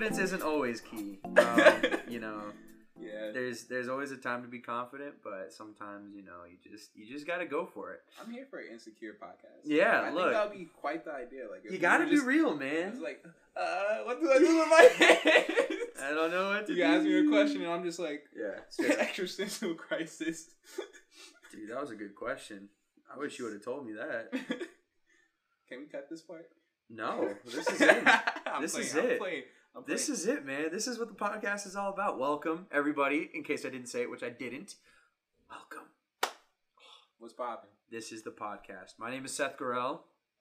confidence isn't always key. Um, you know, Yeah. there's there's always a time to be confident, but sometimes you know you just you just got to go for it. I'm here for an insecure podcast. Yeah, I look. think that'd be quite the idea. Like, You got to were be just- real, man. It's like, uh, what do I do with my hands? I don't know what to do. You do. ask me a question, and I'm just like, Yeah, existential crisis. dude, that was a good question. I wish you would have told me that. Can we cut this part? No, this is it. I'm This playing, is I'm it. Playing, I'm This is it, man. This is what the podcast is all about. Welcome, everybody. In case I didn't say it, which I didn't. Welcome. What's popping? This is the podcast. My name is Seth Gorell.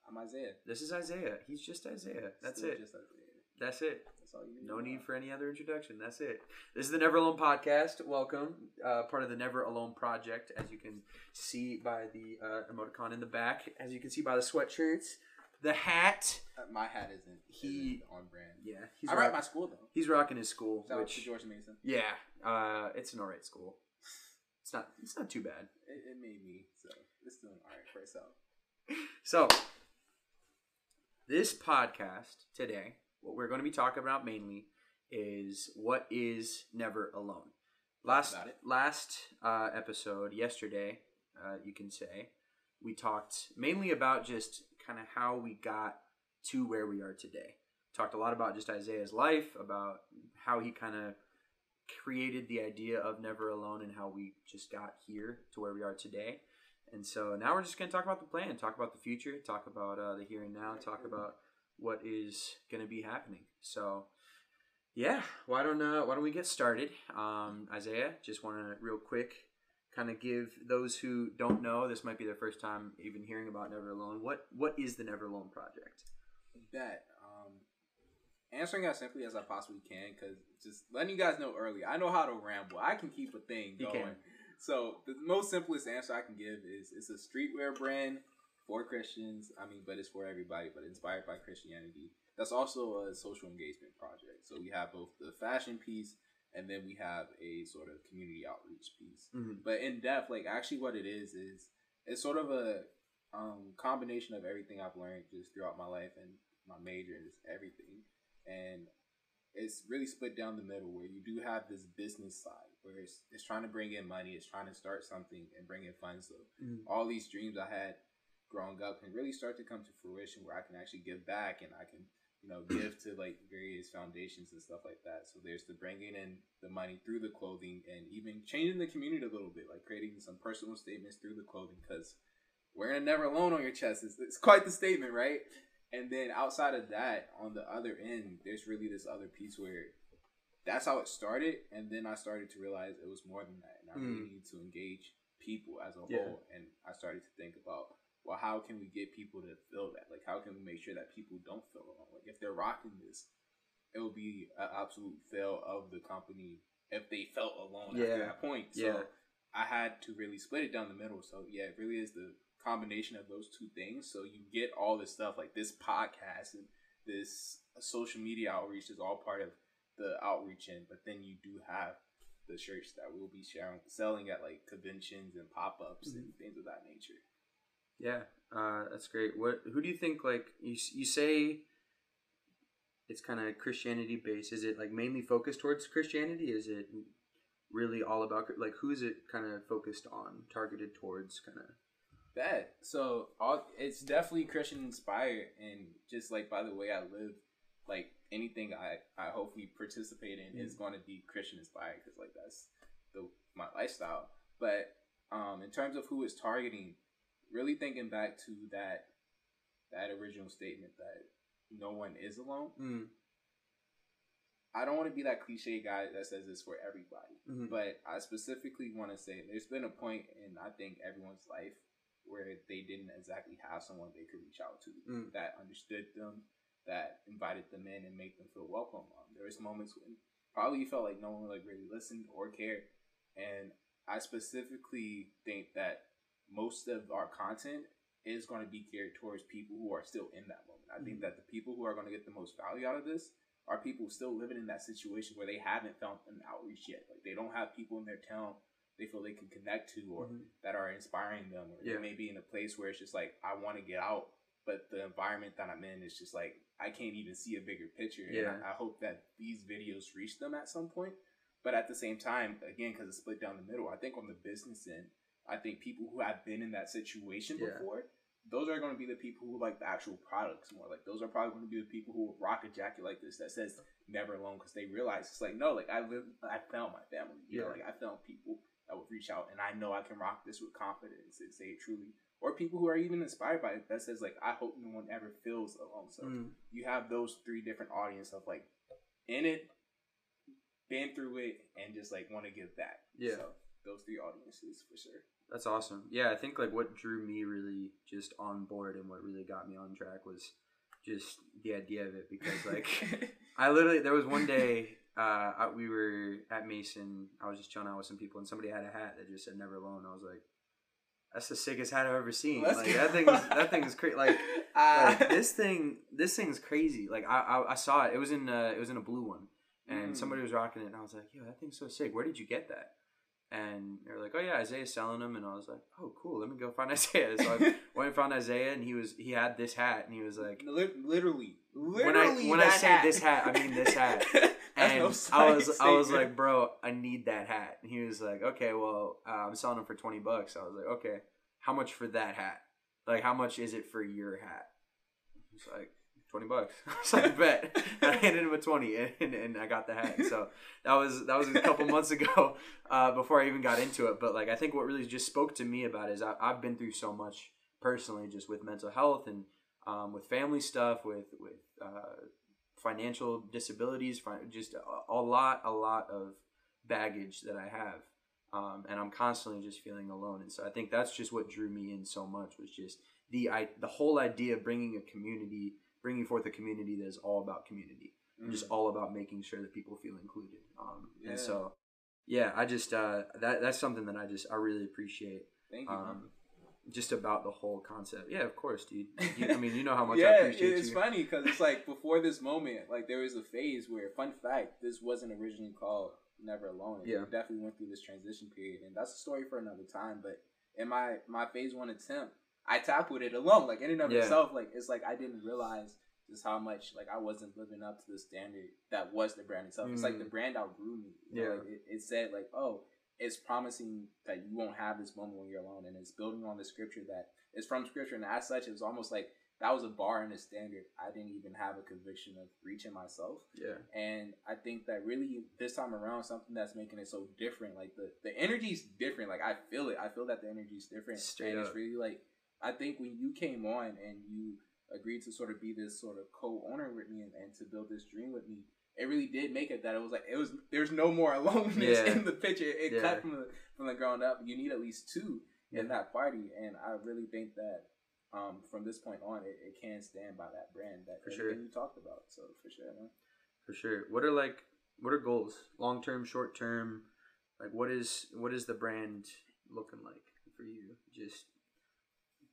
I'm Isaiah. This is Isaiah. He's just Isaiah. That's Still it. Just Isaiah. That's it. That's all you need. No need for any other introduction. That's it. This is the Never Alone podcast. Welcome. Uh, part of the Never Alone project, as you can see by the uh, emoticon in the back, as you can see by the sweatshirts, the hat. Uh, my hat isn't. He- isn't on brand. Yeah, he's I rock- my school though. he's rocking his school, Shout out which George Mason. yeah, uh, it's an alright school. It's not. It's not too bad. It, it made me so it's doing all right for itself. So, this podcast today, what we're going to be talking about mainly is what is Never Alone. Last About it. last uh, episode, yesterday, uh, you can say, we talked mainly about just kind of how we got to where we are today. Talked a lot about just Isaiah's life, about how he kind of created the idea of Never Alone and how we just got here to where we are today. And so now we're just going to talk about the plan, talk about the future, talk about uh, the here and now, talk about what is going to be happening. So, yeah, why don't uh, why don't we get started? Um, Isaiah, just want to real quick kind of give those who don't know this might be their first time even hearing about Never Alone. What what is the Never Alone project? Bet. Um, answering as simply as I possibly can, because just letting you guys know early, I know how to ramble. I can keep a thing going. So the most simplest answer I can give is it's a streetwear brand for Christians. I mean, but it's for everybody, but inspired by Christianity. That's also a social engagement project. So we have both the fashion piece and then we have a sort of community outreach piece. Mm-hmm. But in depth, like actually what it is is it's sort of a um, combination of everything I've learned just throughout my life and my major and just everything. And it's really split down the middle where you do have this business side where it's, it's trying to bring in money, it's trying to start something and bring in funds. So Mhm. all these dreams I had growing up can really start to come to fruition where I can actually give back and I can, you know, give to like various foundations and stuff like that. So there's the bringing in the money through the clothing and even changing the community a little bit, like creating some personal statements through the clothing because wearing a never alone on your chest is it's quite the statement, right? And then outside of that, on the other end, there's really this other piece where that's how it started, and then I started to realize it was more than that, and I really mm. need to engage people as a Yeah. whole. And I started to think about, well, how can we get people to feel that? Like, how can we make sure that people don't feel alone? Like, if they're rocking this, it will be an absolute fail of the company if they felt alone Yeah. after that point. So Yeah. I had to really split it down the middle. So yeah, it really is the combination of those two things. So you get all this stuff like this podcast and this social media outreach is all part of the outreach end, but then you do have the shirts that we'll be sharing, selling at like conventions and pop ups and mm-hmm. things of that nature. Yeah, uh, that's great. What? Who do you think? Like you, you say, it's kind of Christianity based. Is it like mainly focused towards Christianity? Is it really all about like who is it kind of focused on, targeted towards? Kind of. That so all it's definitely Christian inspired and just like by the way I live, like anything I I hopefully participate in is going to be Christian inspired because like that's the my lifestyle. But um, in terms of who is targeting, really thinking back to that that original statement that no one is alone. Mm. I don't want to be that cliche guy that says this for everybody, Mhm. but I specifically want to say there's been a point in I think everyone's life where they didn't exactly have someone they could reach out to Mm. that understood them, that invited them in and made them feel welcome. Um, there was moments when probably you felt like no one like really listened or cared, and I specifically think that most of our content is going to be geared towards people who are still in that moment. I think Mhm. that the people who are going to get the most value out of this are people still living in that situation where they haven't found an outreach yet. Like they don't have people in their town they feel they can connect to or Mhm. that are inspiring them. Or Yeah. they may be in a place where it's just like, I want to get out, but the environment that I'm in is just like I can't even see a bigger picture. And Yeah. I, I hope that these videos reach them at some point. But at the same time, again, because it's split down the middle, I think on the business end, I think people who have been in that situation Yeah. before, those are going to be the people who like the actual products more. Like those are probably going to be the people who will rock a jacket like this that says "never alone" because they realize it's like no, like I live, I found my family. You know, Yeah. like I found people that would reach out, and I know I can rock this with confidence and say it truly. Or people who are even inspired by it that says like I hope no one ever feels alone. So Mm. you have those three different audience of like in it, been through it, and just like want to give back. Yeah. So those three audiences for sure. That's awesome. Yeah, I think like what drew me really just on board and what really got me on track was just the idea of it because like I literally there was one day uh we were at Mason. I was just chilling out with some people and somebody had a hat that just said "Never Alone." I was like, "That's the sickest hat I've ever seen." Let's like that thing is that thing is crazy. Like, Uh, like, this thing this thing's crazy. Like I, I I saw it. It was in uh, it was in a blue one, and Mm. somebody was rocking it, and I was like, "Yo, that thing's so sick. Where did you get that?" And they were like, "Oh yeah, Isaiah's selling them," and I was like, "Oh cool, let me go find Isaiah." So I went and found Isaiah, and he was he had this hat, and he was like, Lit- literally, when I literally when I say hat. this hat, I mean this hat. And no I was slight I was like, bro, I need that hat. And he was like, okay, well, uh, I'm selling them for twenty bucks. I was like, okay, how much for that hat? Like, how much is it for your hat? He's like, twenty bucks. I was like, bet. I handed him a twenty, and, and, I got the hat. So that was that was a couple months ago, uh, before I even got into it. But like, I think what really just spoke to me about is I, I've been through so much personally, just with mental health and um, with family stuff, with with uh, financial disabilities, just a, a lot, a lot of baggage that I have. Um, and I'm constantly just feeling alone. And so I think that's just what drew me in so much was just the I, the whole idea of bringing a community, bringing forth a community that is all about community and just all about making sure that people feel included. Um, Yeah. And so, yeah, I just uh, that that's something that I just I really appreciate. Thank you. Um, just about the whole concept. Yeah, of course, dude. You, I mean, you know how much I yeah, appreciate it's you. funny because it's like before this moment, like there was a phase where, fun fact, this wasn't originally called Never Alone. It Yeah. definitely went through this transition period, and that's a story for another time. But in my my phase one attempt, I tackled it alone, like in and of Yeah. itself. Like it's like I didn't realize just how much like I wasn't living up to the standard that was the brand itself. It's like the Mm. brand outgrew me. You know, Yeah. like, it, it said like, oh, it's promising that you won't have this moment when you're alone, and it's building on the scripture that is from scripture, and as such, it was almost like that was a bar and a standard. I didn't even have a conviction of reaching myself, Yeah, and I think that really this time around, something that's making it so different, like the the energy's different. Like I feel it. I feel that the energy's different, Straight and up. it's really like I think when you came on and you agreed to sort of be this sort of co-owner with me and, and to build this dream with me, it really did make it that it was like it was there's no more aloneness Yeah. in the picture. It Yeah. cut from the from the ground up. You need at least two Yeah. in that party, and I really think that um, from this point on, it, it can stand by that brand that For sure. you talked about. So for sure, man. for sure. What are like what are goals? Long term, short term? Like what is what is the brand looking like for you? Just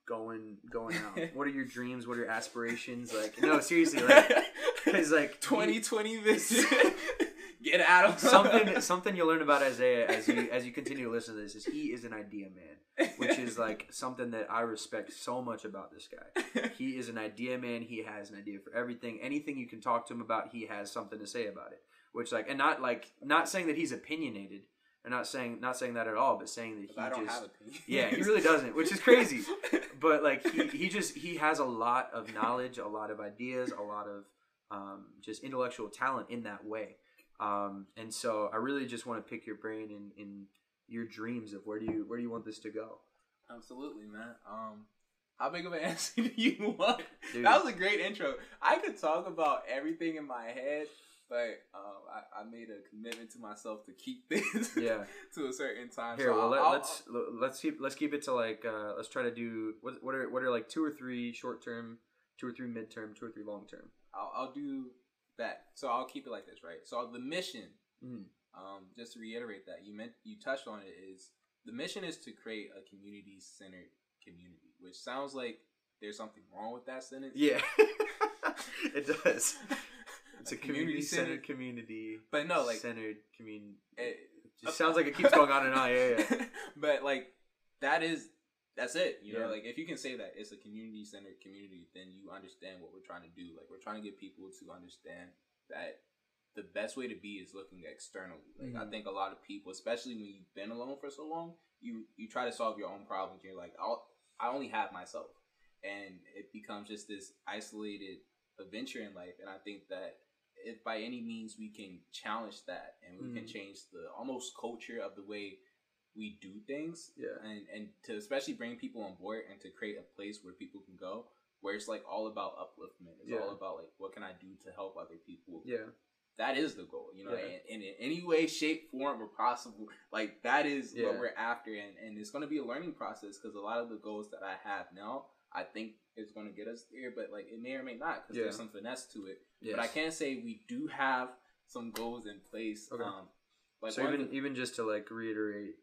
going going out. what are your dreams? What are your aspirations? Like no, seriously, like because like twenty twenty vision. Get out of something something you'll learn about Isaiah as you as you continue to listen to this is he is an idea man, which is like something that I respect so much about this guy. He is an idea man. He has an idea for everything. Anything you can talk to him about, he has something to say about it. Which like and not like not saying that he's opinionated. And not saying not saying that at all, but saying that he I don't just yeah, he really doesn't, which is crazy. but like he, he just he has a lot of knowledge, a lot of ideas, a lot of um, just intellectual talent in that way. Um, and so I really just want to pick your brain in, in your dreams of where do you where do you want this to go? Absolutely, man. Um, how big of an answer do you want? Dude. That was a great intro. I could talk about everything in my head, but um, I, I made a commitment to myself to keep this Yeah. to a certain time. Here, so well, let, I'll- let's let's keep let's keep it to like uh, let's try to do what what are what are like two or three short term, two or three midterm, two or three long term. I'll, I'll do that. So I'll keep it like this, right? So the mission, Mm. um, just to reiterate that you meant you touched on it is the mission is to create a community centered community, which sounds like there's something wrong with that sentence. Yeah, it does. It's a, A community centered community-centered- community, But no, like centered community. it, just sounds like it keeps going on and on. Yeah, yeah. but like that is that's it. You know, like if you can say that it's a community centered community, then you understand what we're trying to do. Like we're trying to get people to understand that the best way to be is looking externally. Like I Mhm. think a lot of people, especially when you've been alone for so long, you you try to solve your own problems. You're like, I'll I only have myself, and it becomes just this isolated adventure in life. And I think that if by any means we can challenge that and we can Mhm. change the almost culture of the way we do things Yeah. and and to especially bring people on board and to create a place where people can go where it's like all about upliftment it's Yeah. all about like what can i do to help other people Yeah. that is the goal you know Yeah. and, and in any way shape form or possible like that is Yeah. what we're after and, and it's going to be a learning process because a lot of the goals that i have now i think is going to get us there but like it may or may not because there's some finesse to it Yes. but i can say we do have some goals in place Okay. um like so even even just to like reiterate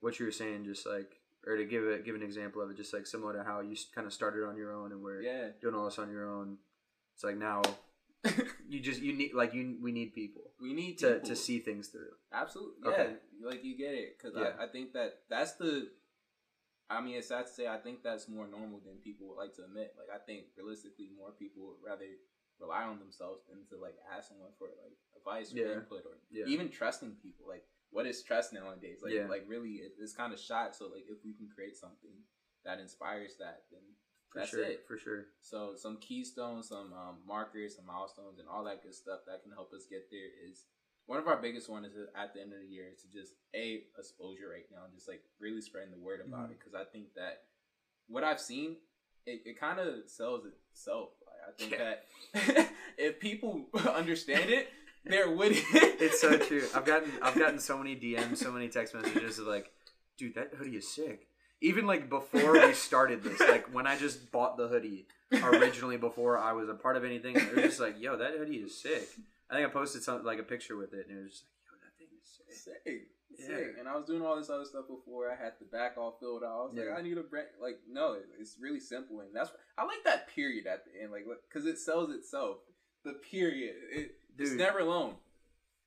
what you were saying, just like or to give it give an example of it, just like similar to how you kind of started on your own and where yeah doing all this on your own. It's like now you just you need like you we need people we need to people. to see things through. Absolutely, Okay. yeah. Like you get it, because Yeah. I, I think that that's the. I mean, it's sad to say. I think that's more normal than people would like to admit. Like, I think realistically, more people would rather rely on themselves than to like ask someone for like advice or Yeah. input or Yeah. even trusting people. Like, what is trust nowadays? Like, Yeah. like really, it, it's kind of shot. So, like, if we can create something that inspires that, then For that's sure. it. For sure. So some keystones, some um, markers, some milestones, and all that good stuff that can help us get there is one of our biggest one is at the end of the year is to just a exposure right now, and just like really spreading the word about Mhm. it because I think that what I've seen, it, it kind of sells itself. I think Yeah. that if people understand it, they're with it. It's so true. I've gotten I've gotten so many DMs, so many text messages of like, dude, that hoodie is sick. Even like before we started this, like when I just bought the hoodie originally before I was a part of anything, was just like, yo, that hoodie is sick. I think I posted something like a picture with it, and it was just like, yo, that thing is sick. sick. Yeah. Sick. And I was doing all this other stuff before. I had the back all filled out. I was Yeah. like, I need a brand. Like, no, it's really simple, and that's I like that period at the end, like, because it sells itself. The period, it, it's never alone.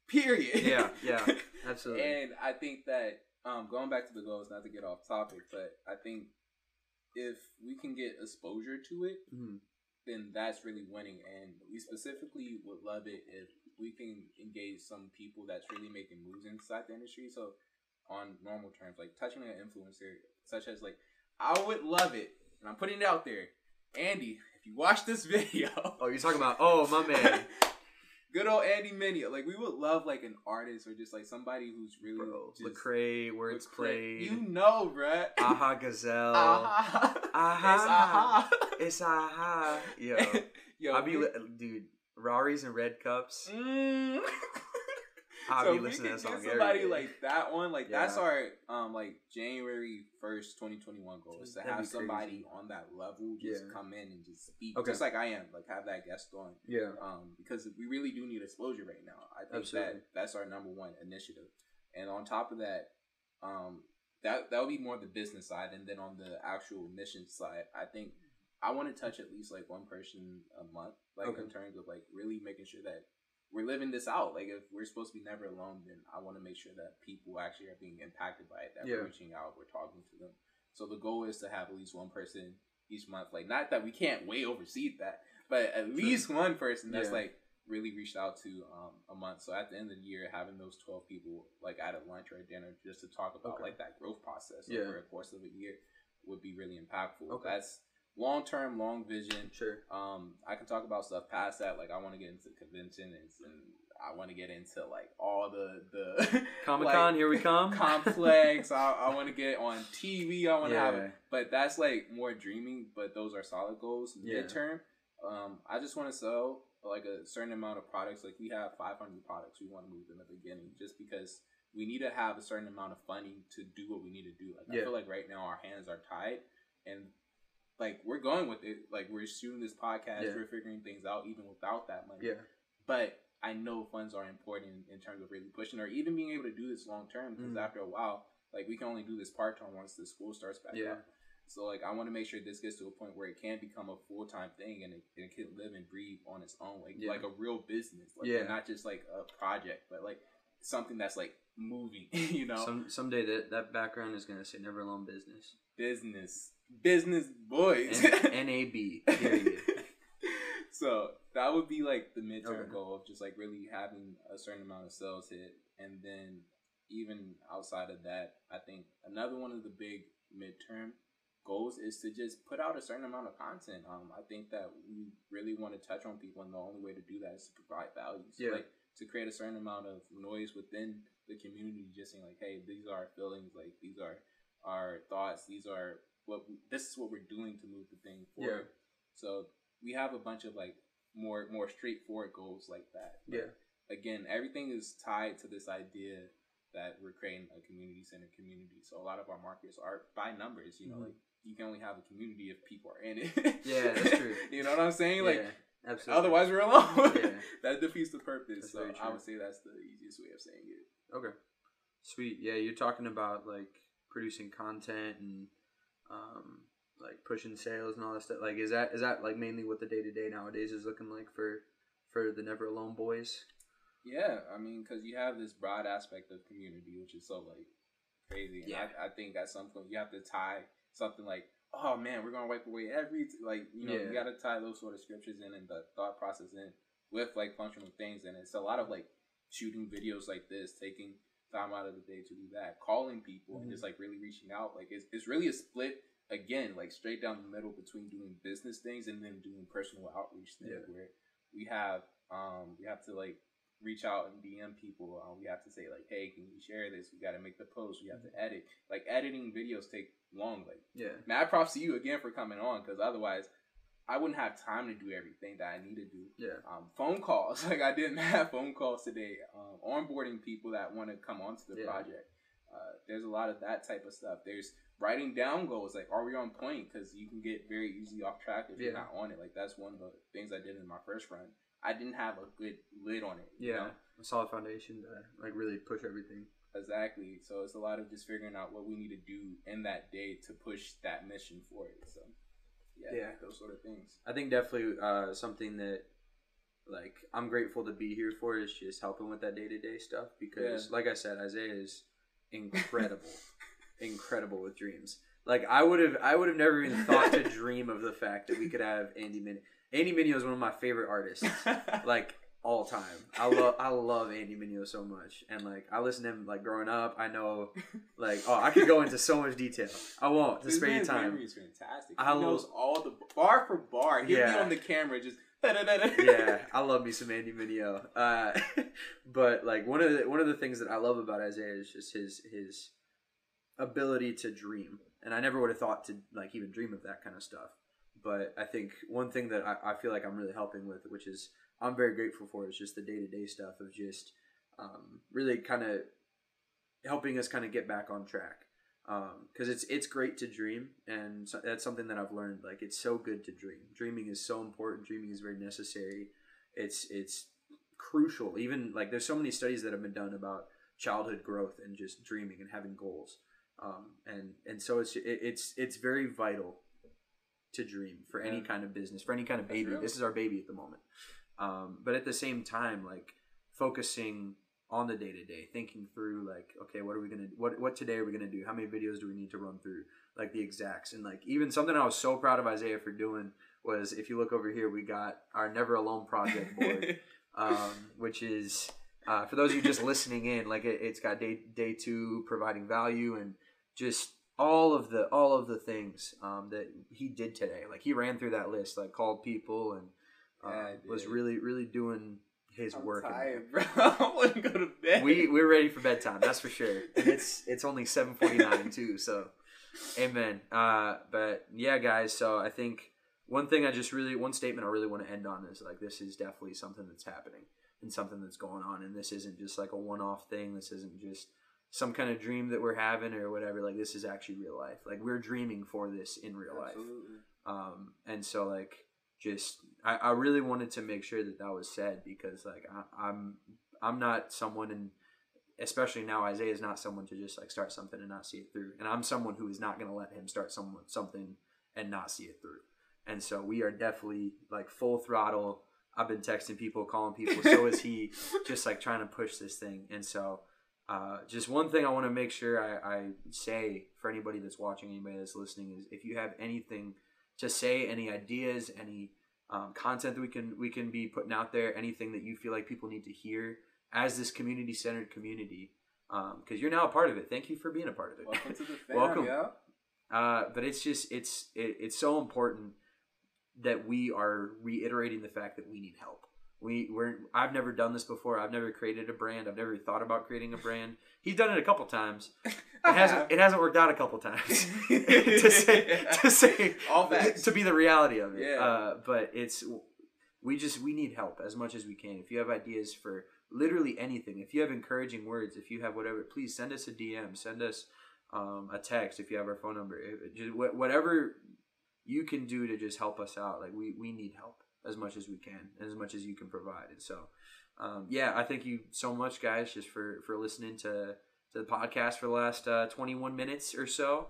Period. Yeah, yeah, absolutely. and I think that um, going back to the goals, not to get off topic, but I think if we can get exposure to it, Mhm. then that's really winning. And we specifically would love it if we can engage some people that's really making moves inside the industry. So, on normal terms, like touching an influencer, such as like, I would love it, and I'm putting it out there, Andy. If you watch this video, Oh, you're talking about oh my man, good old Andy Mineo. Like, we would love like an artist or just like somebody who's really bro. just Lecrae, words Lecrae. played. You know, bruh. Aha Gazelle. Aha. Aha. It's aha. It's aha. Yo, Yo, I be dude. Raris and red cups. Mm. I so be listening can to that song get somebody like that one, like that's our um like January first, twenty twenty one goal is to That'd have somebody on that level just Yeah. come in and just speak, Okay. just like I am, like have that guest on. Yeah. Um, because we really do need exposure right now. I think Absolutely. that that's our number one initiative, and on top of that, um, that that would be more the business side, and then on the actual mission side, I think I want to touch at least like one person a month, like Okay. in terms of like really making sure that we're living this out. Like if we're supposed to be never alone, then I want to make sure that people actually are being impacted by it. That Yeah. we're reaching out, we're talking to them. So the goal is to have at least one person each month. Like not that we can't way oversee that, but at Sure. least one person that's Yeah. like really reached out to um, a month. So at the end of the year, having those twelve people like at a lunch or a dinner just to talk about Okay. like that growth process Yeah. over a course of a year would be really impactful. Okay. That's long term, long vision. Sure. Um, I can talk about stuff past that. Like I want to get into conventions and I want to get into like all the the Comic Con, like, here we come. complex. I, I want to get on TV. I want to have it, but that's like more dreaming. But those are solid goals. Yeah. Midterm, um, I just want to sell like a certain amount of products. Like we have 500 products we want to move in the beginning, just because we need to have a certain amount of funding to do what we need to do. Like I feel like right now our hands are tied, and like we're going with it. Like we're shooting this podcast, Yeah. we're figuring things out even without that money. Yeah. But I know funds are important in terms of really pushing or even being able to do this long term because Mhm. after a while, like we can only do this part time once the school starts back Yeah. up. So like I want to make sure this gets to a point where it can become a full time thing and it, it can live and breathe on its own, like Yeah. like a real business, like Yeah. not just like a project, but like something that's like moving. You know, Some someday that that background is gonna say never alone business. business, business boys. N A B. Period. so that would be like the midterm Okay. goal of just like really having a certain amount of sales hit, and then even outside of that, I think another one of the big midterm goals is to just put out a certain amount of content. Um, I think that we really want to touch on people, and the only way to do that is to provide value. So, Yeah. like to create a certain amount of noise within the community, just saying like, "Hey, these are our feelings. Like these are our thoughts. These are what we, this is what we're doing to move the thing forward." So we have a bunch of like more more straightforward goals like that. But Yeah. Again, everything is tied to this idea that we're creating a community centered community. So a lot of our markets are by numbers. You know, Mhm. like you can only have a community if people are in it. Yeah, that's true. you know what I'm saying? Like yeah, absolutely. otherwise we're alone. Yeah. that defeats the purpose. That's so I would say that's the easiest way of saying it. Okay. Sweet. Yeah, you're talking about like producing content and um like pushing sales and all that stuff. Like is that is that like mainly what the day to day nowadays is looking like for for the Never Alone boys? Yeah, I mean, because you have this broad aspect of community, which is so like crazy. And Yeah. I, I think at some point you have to tie something like, oh man, we're gonna wipe away every t-, like you know Yeah. you got to tie those sort of scriptures in and the thought process in with like functional things, and it's a lot of like shooting videos like this, taking time out of the day to do that, calling people, and Mhm. just like really reaching out. Like it's it's really a split again, like straight down the middle between doing business things and then doing personal outreach things Yeah. where we have um we have to like reach out and DM people. Um, we have to say like, hey, can you share this? We got to make the post. We have Mm-hmm. to edit. Like editing videos take long. Like Yeah. mad props to you again for coming on because otherwise I wouldn't have time to do everything that I need to do. Yeah. Um, phone calls, like I didn't have phone calls today. Um, onboarding people that want to come onto the Yeah. project. Uh, there's a lot of that type of stuff. There's writing down goals, like are we on point? Because you can get very easily off track if you're not on it. Like that's one of the things I did in my first run. I didn't have a good lid on it. you Yeah. know? A solid foundation to like really push everything. Exactly. So it's a lot of just figuring out what we need to do in that day to push that mission forward. So yeah, Yeah. those sort of things. I think definitely uh, something that like I'm grateful to be here for is just helping with that day to day stuff because, like I said, Isaiah is incredible, incredible with dreams. Like I would have, I would have never even thought to dream of the fact that we could have Andy Mineo. Andy Mineo is one of my favorite artists, like all time. I love, I love Andy Mineo so much, and like I listened to him like growing up. I know, like oh, I could go into so much detail. I won't to spare you time. is fantastic. I he knows all the bar for bar. He'll Yeah. be on the camera just. yeah, I love me some Andy Mineo. Uh, but like one of the one of the things that I love about Isaiah is just his his ability to dream, and I never would have thought to like even dream of that kind of stuff. But I think one thing that I, I feel like I'm really helping with, which is I'm very grateful for, is just the day to day stuff of just um, really kind of helping us kind of get back on track. Because it's it's great to dream, and so, that's something that I've learned. Like it's so good to dream. Dreaming is so important. Dreaming is very necessary. It's it's crucial. Even like there's so many studies that have been done about childhood growth and just dreaming and having goals. Um, and and so it's it, it's it's very vital to dream for any kind of business for any kind of baby. This is our baby at the moment. Um, but at the same time, like focusing on the day to day, thinking through like, okay, what are we gonna what what today are we gonna do? How many videos do we need to run through? Like the exacts and like even something I was so proud of Isaiah for doing was if you look over here, we got our Never Alone project board, um, which is uh, for those of you just listening in, like it, it's got day day two providing value and just all of the all of the things um, that he did today. Like he ran through that list, like called people and Yeah, I was really really doing his I'm work. tired, bro. I want to go to bed. we we're ready for bedtime. That's for sure. And it's it's only seven forty nine too. So, amen. Uh, but yeah, guys. So I think one thing I just really one statement I really want to end on is like this is definitely something that's happening and something that's going on, and this isn't just like a one off thing. This isn't just some kind of dream that we're having or whatever. Like this is actually real life. Like we're dreaming for this in real life. Absolutely. Um, and so like just I, I really wanted to make sure that that was said because like I, I'm I'm not someone and especially now Isaiah is not someone to just like start something and not see it through. And I'm someone who is not going to let him start someone something and not see it through. And so we are definitely like full throttle I've been texting people, calling people. So is he, just like trying to push this thing. And so, uh, just one thing I want to make sure I, I say for anybody that's watching, anybody that's listening, is if you have anything to say, any ideas, any um, content that we can we can be putting out there, anything that you feel like people need to hear as this community centered community, because um, you're now a part of it. Thank you for being a part of it. Welcome to the fam, Welcome. yeah. Uh, but it's just it's it, it's so important that we are reiterating the fact that we need help. We we're I've never done this before. I've never created a brand. I've never thought about creating a brand. He's done it a couple times. It hasn't it hasn't worked out a couple times. to say to say All facts. to be the reality of it. Yeah. Uh, but it's we just we need help as much as we can. If you have ideas for literally anything, if you have encouraging words, if you have whatever, please send us a DM, send us um, a text if you have our phone number. If- just whatever you can do to just help us out. Like we we need help as much as we can, and as much as you can provide. And so, um, yeah, I thank you so much, guys, just for for listening to to the podcast for the last uh, 21 minutes or so.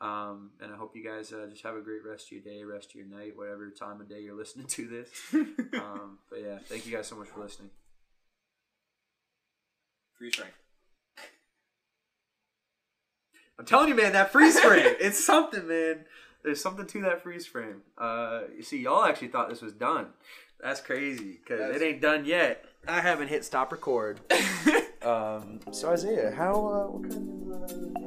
Um, and I hope you guys uh, just have a great rest of your day, rest of your night, whatever time of day you're listening to this. Um, but yeah, thank you guys so much for listening. Free strength. I'm telling you, man, that freeze frame, it's something, man. There's something to that freeze frame. Uh, you see, y'all actually thought this was done. That's crazy because it ain't done yet. I haven't hit stop record. um, so Isaiah, how uh, what kind of uh,